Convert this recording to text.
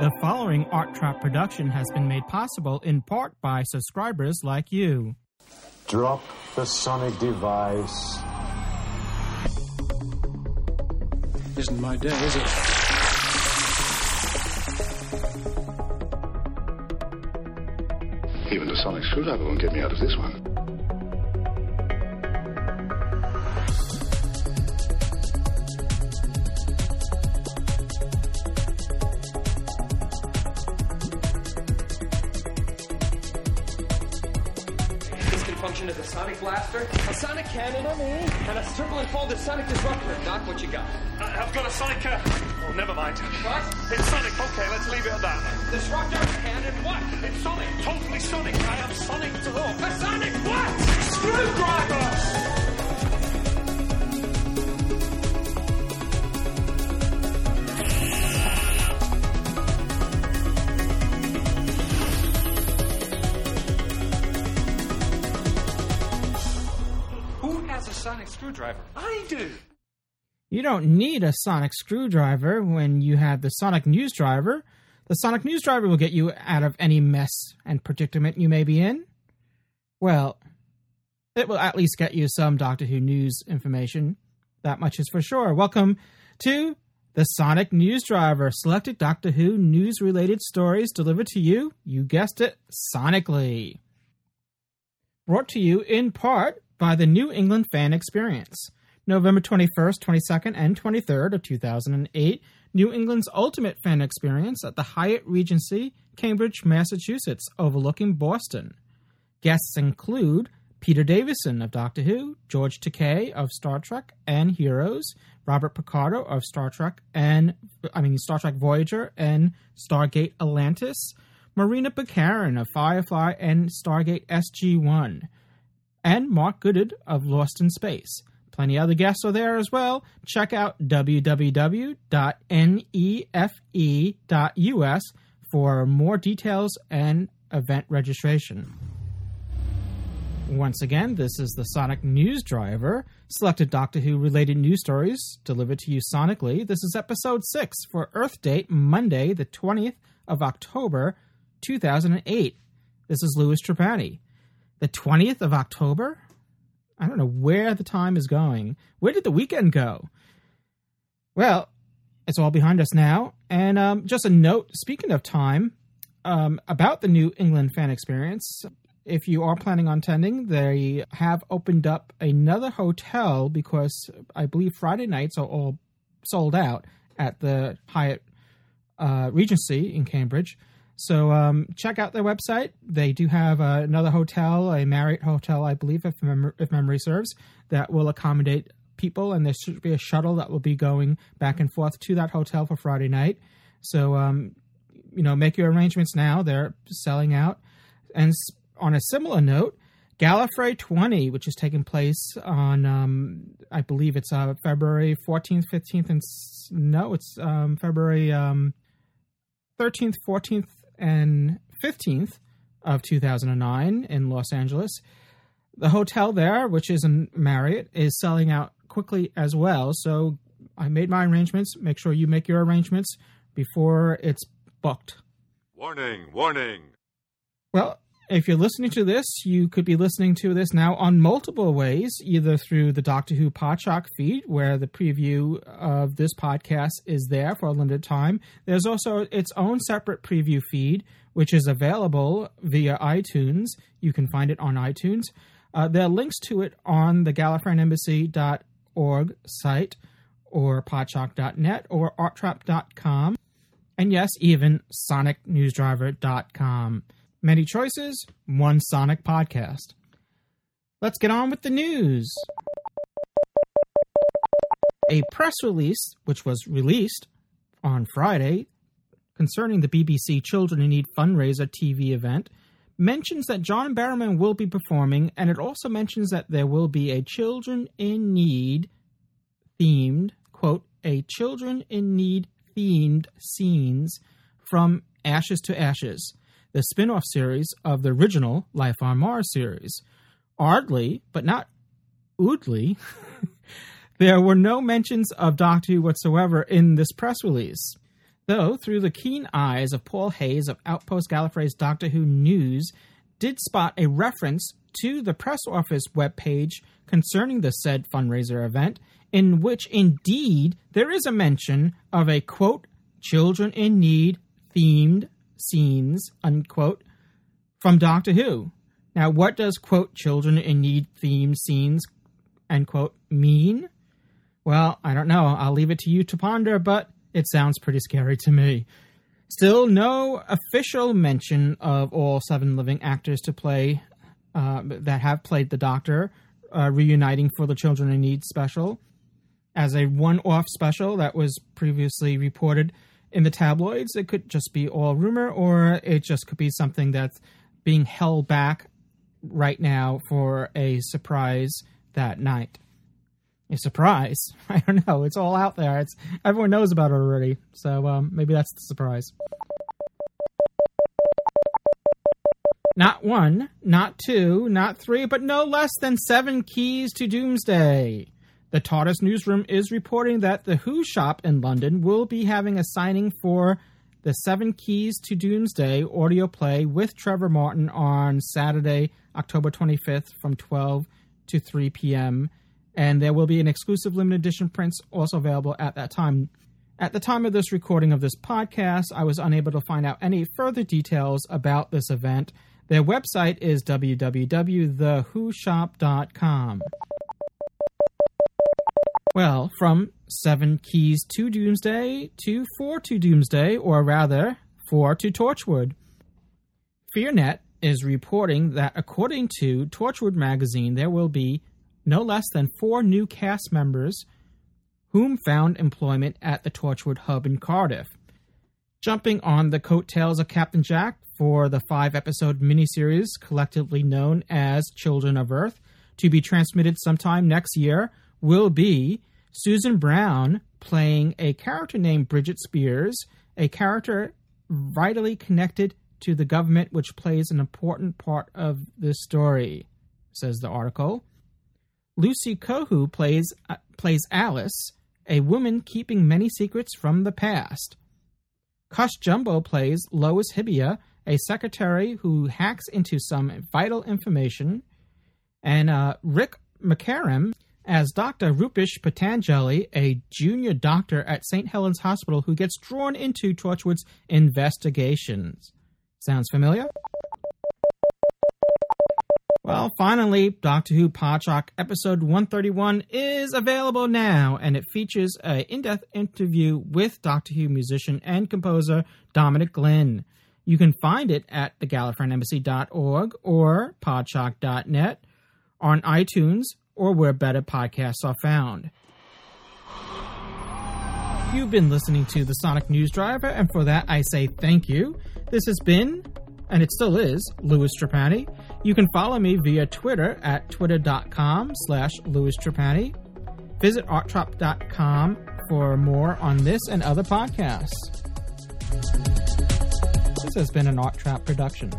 The following Art Trap production has been made possible in part by subscribers like you. Drop the sonic device. Isn't my day, is it? Even the sonic screwdriver won't get me out of this one. Function as a sonic blaster, a sonic cannon, and a circle and folded sonic disruptor. Doc, what you got? I- I've got a Sonic. Uh, oh, never mind. What? It's Sonic. Okay, let's leave it at that. Disruptor, cannon, what? It's Sonic. Sonic. Sonic screwdriver? I do. You don't need a sonic screwdriver when you have the sonic news driver. The sonic news driver will get you out of any mess and predicament you may be in. Well, it will at least get you some Doctor Who news information. That much is for sure. Welcome to the Sonic News Driver, selected Doctor Who news related stories delivered to you, you guessed it, sonically. Brought to you in part by the New England Fan Experience. November 21st, 22nd, and 23rd of 2008, New England's ultimate fan experience at the Hyatt Regency, Cambridge, Massachusetts, overlooking Boston. Guests include Peter Davison of Doctor Who, George Takei of Star Trek and Heroes, Robert Picardo of Star Trek and I mean Star Trek Voyager and Stargate Atlantis, Morena Baccarin of Firefly and Stargate SG-1, and Mark Goddard of Lost in Space. Plenty other guests are there as well. Check out www.nefe.us for more details and event registration. Once again, this is the Sonic News Driver, selected Doctor Who related news stories delivered to you sonically. This is episode 6 for Earth date Monday, the 20th of October, 2008. This is Louis Trapani. The 20th of October? I don't know where the time is going. Where did the weekend go? Well, it's all behind us now. And um, just a note speaking of time, um, about the New England fan experience, if you are planning on attending, they have opened up another hotel because I believe Friday nights are all sold out at the Hyatt uh, Regency in Cambridge. So um, check out their website. They do have uh, another hotel, a Marriott hotel, I believe, if, mem- if memory serves, that will accommodate people, and there should be a shuttle that will be going back and forth to that hotel for Friday night. So um, you know, make your arrangements now. They're selling out. And on a similar note, Gallifrey 20, which is taking place on, um, I believe it's uh, February 14th, 15th, and no, it's um, February um, 13th, 14th, and 15th of 2009 in Los Angeles. The hotel there, which is in Marriott, is selling out quickly as well. So I made my arrangements. Make sure you make your arrangements before it's booked. Warning, warning. Well, if you're listening to this, you could be listening to this now on multiple ways, either through the Doctor Who Podshock feed, where the preview of this podcast is there for a limited time. There's also its own separate preview feed, which is available via iTunes. You can find it on iTunes. Uh, there are links to it on the GallifreyanEmbassy.org site, or podshock.net, or arttrap.com, and yes, even sonicnewsdriver.com. Many choices, one Sonic podcast. Let's get on with the news. A press release, which was released on Friday concerning the BBC Children in Need fundraiser TV event, mentions that John Barrowman will be performing, and it also mentions that there will be a Children in Need themed, quote, a Children in Need themed scenes from Ashes to Ashes, the spin off series of the original Life on Mars series. Oddly, but not oodly, there were no mentions of Doctor Who whatsoever in this press release. Though, through the keen eyes of Paul Hayes of Outpost Gallifrey's Doctor Who News, did spot a reference to the press office webpage concerning the said fundraiser event, in which indeed there is a mention of a quote, children in need themed scenes, unquote, from Doctor Who. Now, what does quote, children in need theme scenes, end quote, mean? Well, I don't know. I'll leave it to you to ponder, but it sounds pretty scary to me. Still, no official mention of all seven living actors to play uh, that have played the Doctor uh, reuniting for the Children in Need special as a one off special that was previously reported in the tabloids. It could just be all rumor, or it just could be something that's being held back right now for a surprise that night. A surprise? I don't know. It's all out there. It's everyone knows about it already. So um, maybe that's the surprise. Not one, not two, not three, but no less than seven keys to Doomsday. The TARDIS newsroom is reporting that the Who shop in London will be having a signing for the Seven Keys to Doomsday audio play with Trevor Martin on Saturday, October 25th from 12 to 3 p.m. And there will be an exclusive limited edition prints also available at that time. At the time of this recording of this podcast, I was unable to find out any further details about this event. Their website is www.thewhoshop.com. Well, from seven keys to Doomsday to four to Doomsday, or rather, four to Torchwood. FearNet is reporting that according to Torchwood magazine, there will be no less than four new cast members whom found employment at the Torchwood Hub in Cardiff. Jumping on the coattails of Captain Jack for the five episode miniseries collectively known as Children of Earth, to be transmitted sometime next year, will be Susan Brown playing a character named Bridget Spears, a character vitally connected to the government, which plays an important part of the story, says the article. Lucy Cohu plays uh, plays Alice, a woman keeping many secrets from the past. Cush Jumbo plays Lois Habiba, a secretary who hacks into some vital information, and uh, Rik Makarem as Dr. Rupesh Patanjali, a junior doctor at St. Helens Hospital who gets drawn into Torchwood's investigations. Sounds familiar? Well, finally, Doctor Who Podshock episode 131 is available now, and it features an in depth interview with Doctor Who musician and composer Dominic Glynn. You can find it at thegallifreyanembassy.org or podshock.net, on iTunes, or where better podcasts are found. You've been listening to the Sonic News Driver, and for that I say thank you. This has been, and it still is, Louis Trapani. You can follow me via Twitter at twitter.com slash Louis Trapani. Visit arttrap.com for more on this and other podcasts. This has been an Art Trap production.